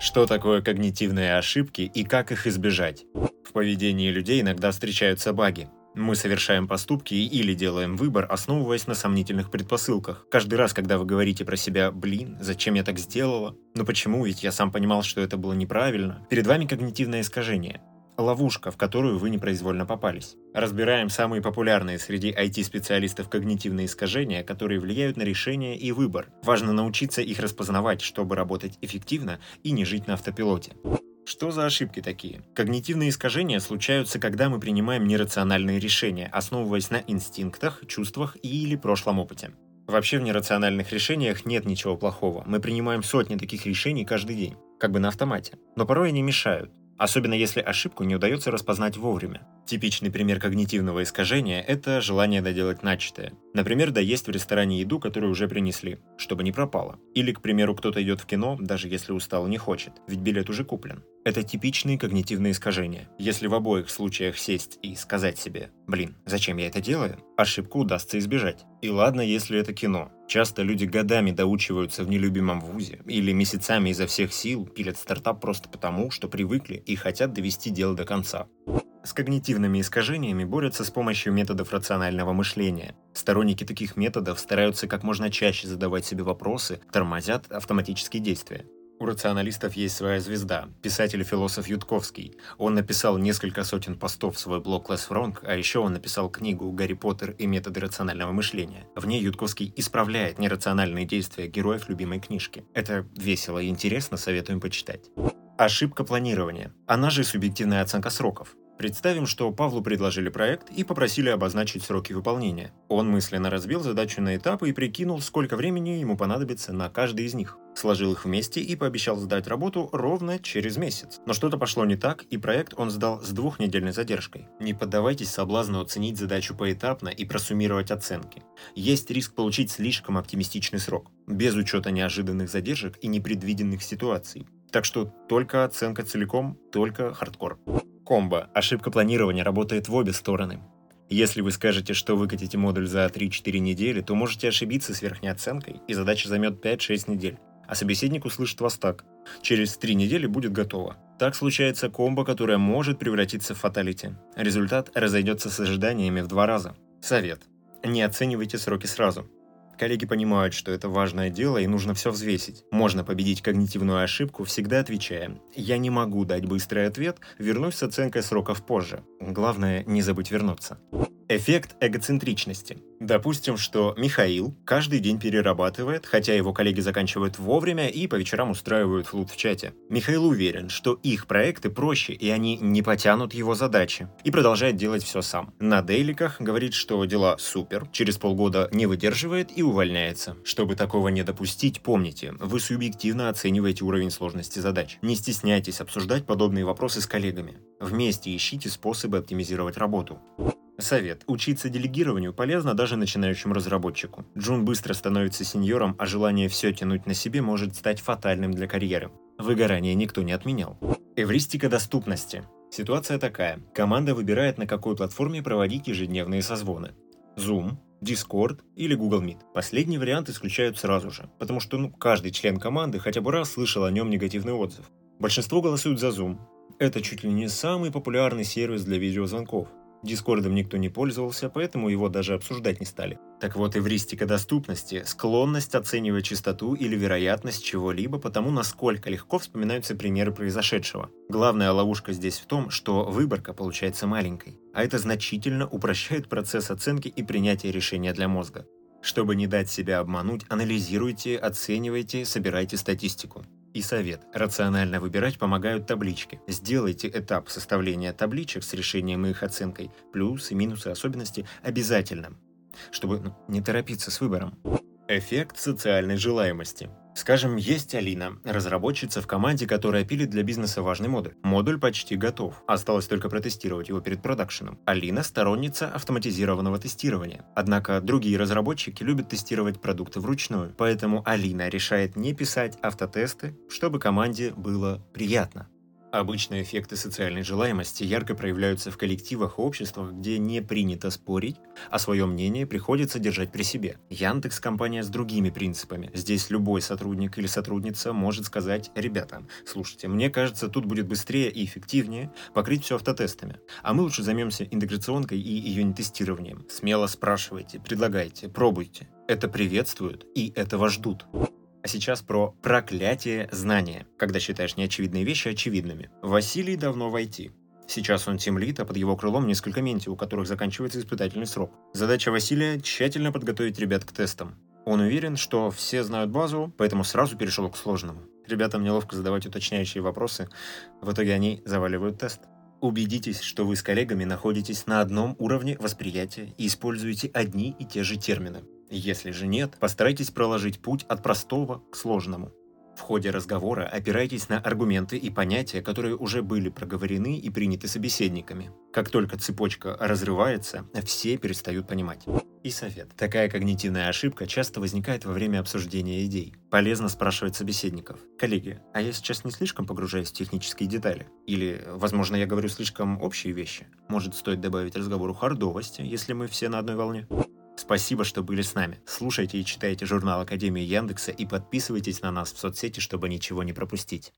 Что такое когнитивные ошибки и как их избежать? В поведении людей иногда встречаются баги. Мы совершаем поступки или делаем выбор, основываясь на сомнительных предпосылках. Каждый раз, когда вы говорите про себя «блин, зачем я так сделала?», «ну почему, ведь я сам понимал, что это было неправильно», перед вами когнитивное искажение ловушка, в которую вы непроизвольно попались. Разбираем самые популярные среди IT-специалистов когнитивные искажения, которые влияют на решение и выбор. Важно научиться их распознавать, чтобы работать эффективно и не жить на автопилоте. Что за ошибки такие? Когнитивные искажения случаются, когда мы принимаем нерациональные решения, основываясь на инстинктах, чувствах или прошлом опыте. Вообще в нерациональных решениях нет ничего плохого. Мы принимаем сотни таких решений каждый день, как бы на автомате. Но порой они мешают. Особенно если ошибку не удается распознать вовремя. Типичный пример когнитивного искажения – это желание доделать начатое. Например, доесть в ресторане еду, которую уже принесли, чтобы не пропало. Или, к примеру, кто-то идет в кино, даже если устал и не хочет, ведь билет уже куплен. Это типичные когнитивные искажения. Если в обоих случаях сесть и сказать себе «Блин, зачем я это делаю?», ошибку удастся избежать. И ладно, если это кино. Часто люди годами доучиваются в нелюбимом вузе или месяцами изо всех сил пилят стартап просто потому, что привыкли и хотят довести дело до конца. С когнитивными искажениями борются с помощью методов рационального мышления. Сторонники таких методов стараются как можно чаще задавать себе вопросы, тормозят автоматические действия. У рационалистов есть своя звезда, писатель и философ Ютковский. Он написал несколько сотен постов в свой блог Less Wrong, а еще он написал книгу «Гарри Поттер и методы рационального мышления». В ней Ютковский исправляет нерациональные действия героев любимой книжки. Это весело и интересно, советуем почитать. Ошибка планирования. Она же субъективная оценка сроков. Представим, что Павлу предложили проект и попросили обозначить сроки выполнения. Он мысленно разбил задачу на этапы и прикинул, сколько времени ему понадобится на каждый из них. Сложил их вместе и пообещал сдать работу ровно через месяц. Но что-то пошло не так, и проект он сдал с двухнедельной задержкой. Не поддавайтесь соблазну оценить задачу поэтапно и просуммировать оценки. Есть риск получить слишком оптимистичный срок, без учета неожиданных задержек и непредвиденных ситуаций. Так что только оценка целиком, только хардкор. Комбо. Ошибка планирования работает в обе стороны. Если вы скажете, что выкатите модуль за 3-4 недели, то можете ошибиться с верхней оценкой, и задача займет 5-6 недель. А собеседник услышит вас так. Через 3 недели будет готово. Так случается комбо, которое может превратиться в фаталити. Результат разойдется с ожиданиями в два раза. Совет. Не оценивайте сроки сразу. Коллеги понимают, что это важное дело и нужно все взвесить. Можно победить когнитивную ошибку, всегда отвечая «Я не могу дать быстрый ответ, вернусь с оценкой сроков позже». Главное, не забыть вернуться. Эффект эгоцентричности. Допустим, что Михаил каждый день перерабатывает, хотя его коллеги заканчивают вовремя и по вечерам устраивают флут в чате. Михаил уверен, что их проекты проще и они не потянут его задачи, и продолжает делать все сам. На дейликах говорит, что дела супер, через полгода не выдерживает и увольняется. Чтобы такого не допустить, помните, вы субъективно оцениваете уровень сложности задач. Не стесняйтесь обсуждать подобные вопросы с коллегами. Вместе ищите способы оптимизировать работу. Совет. Учиться делегированию полезно даже начинающему разработчику. Джун быстро становится сеньором, а желание все тянуть на себе может стать фатальным для карьеры. Выгорание никто не отменял. Эвристика доступности. Ситуация такая. Команда выбирает, на какой платформе проводить ежедневные созвоны. Zoom, Discord или Google Meet. Последний вариант исключают сразу же, потому что ну, каждый член команды хотя бы раз слышал о нем негативный отзыв. Большинство голосуют за Zoom. Это чуть ли не самый популярный сервис для видеозвонков. Дискордом никто не пользовался, поэтому его даже обсуждать не стали. Так вот, эвристика доступности – склонность оценивать частоту или вероятность чего-либо по тому, насколько легко вспоминаются примеры произошедшего. Главная ловушка здесь в том, что выборка получается маленькой, а это значительно упрощает процесс оценки и принятия решения для мозга. Чтобы не дать себя обмануть, анализируйте, оценивайте, собирайте статистику. И совет. Рационально выбирать помогают таблички. Сделайте этап составления табличек с решением и их оценкой, плюсы, минусы, особенности обязательным, чтобы ну, не торопиться с выбором. Эффект социальной желаемости. Скажем, есть Алина, разработчица в команде, которая пилит для бизнеса важный модуль. Модуль почти готов, осталось только протестировать его перед продакшеном. Алина – сторонница автоматизированного тестирования. Однако другие разработчики любят тестировать продукты вручную, поэтому Алина решает не писать автотесты, чтобы команде было приятно. Обычно эффекты социальной желаемости ярко проявляются в коллективах и обществах, где не принято спорить, а свое мнение приходится держать при себе. Яндекс – компания с другими принципами. Здесь любой сотрудник или сотрудница может сказать «Ребята, слушайте, мне кажется, тут будет быстрее и эффективнее покрыть все автотестами, а мы лучше займемся интеграционкой и ее тестированием. Смело спрашивайте, предлагайте, пробуйте. Это приветствуют и этого ждут. А сейчас про проклятие знания, когда считаешь неочевидные вещи очевидными. Василий давно в IT. Сейчас он тимлит, а под его крылом несколько менти, у которых заканчивается испытательный срок. Задача Василия – тщательно подготовить ребят к тестам. Он уверен, что все знают базу, поэтому сразу перешел к сложному. Ребятам неловко задавать уточняющие вопросы, в итоге они заваливают тест. Убедитесь, что вы с коллегами находитесь на одном уровне восприятия и используете одни и те же термины. Если же нет, постарайтесь проложить путь от простого к сложному. В ходе разговора опирайтесь на аргументы и понятия, которые уже были проговорены и приняты собеседниками. Как только цепочка разрывается, все перестают понимать. И совет. Такая когнитивная ошибка часто возникает во время обсуждения идей. Полезно спрашивать собеседников. Коллеги, а я сейчас не слишком погружаюсь в технические детали? Или, возможно, я говорю слишком общие вещи? Может, стоит добавить разговору хардовости, если мы все на одной волне? Спасибо, что были с нами. Слушайте и читайте журнал Академии Яндекса и подписывайтесь на нас в соцсети, чтобы ничего не пропустить.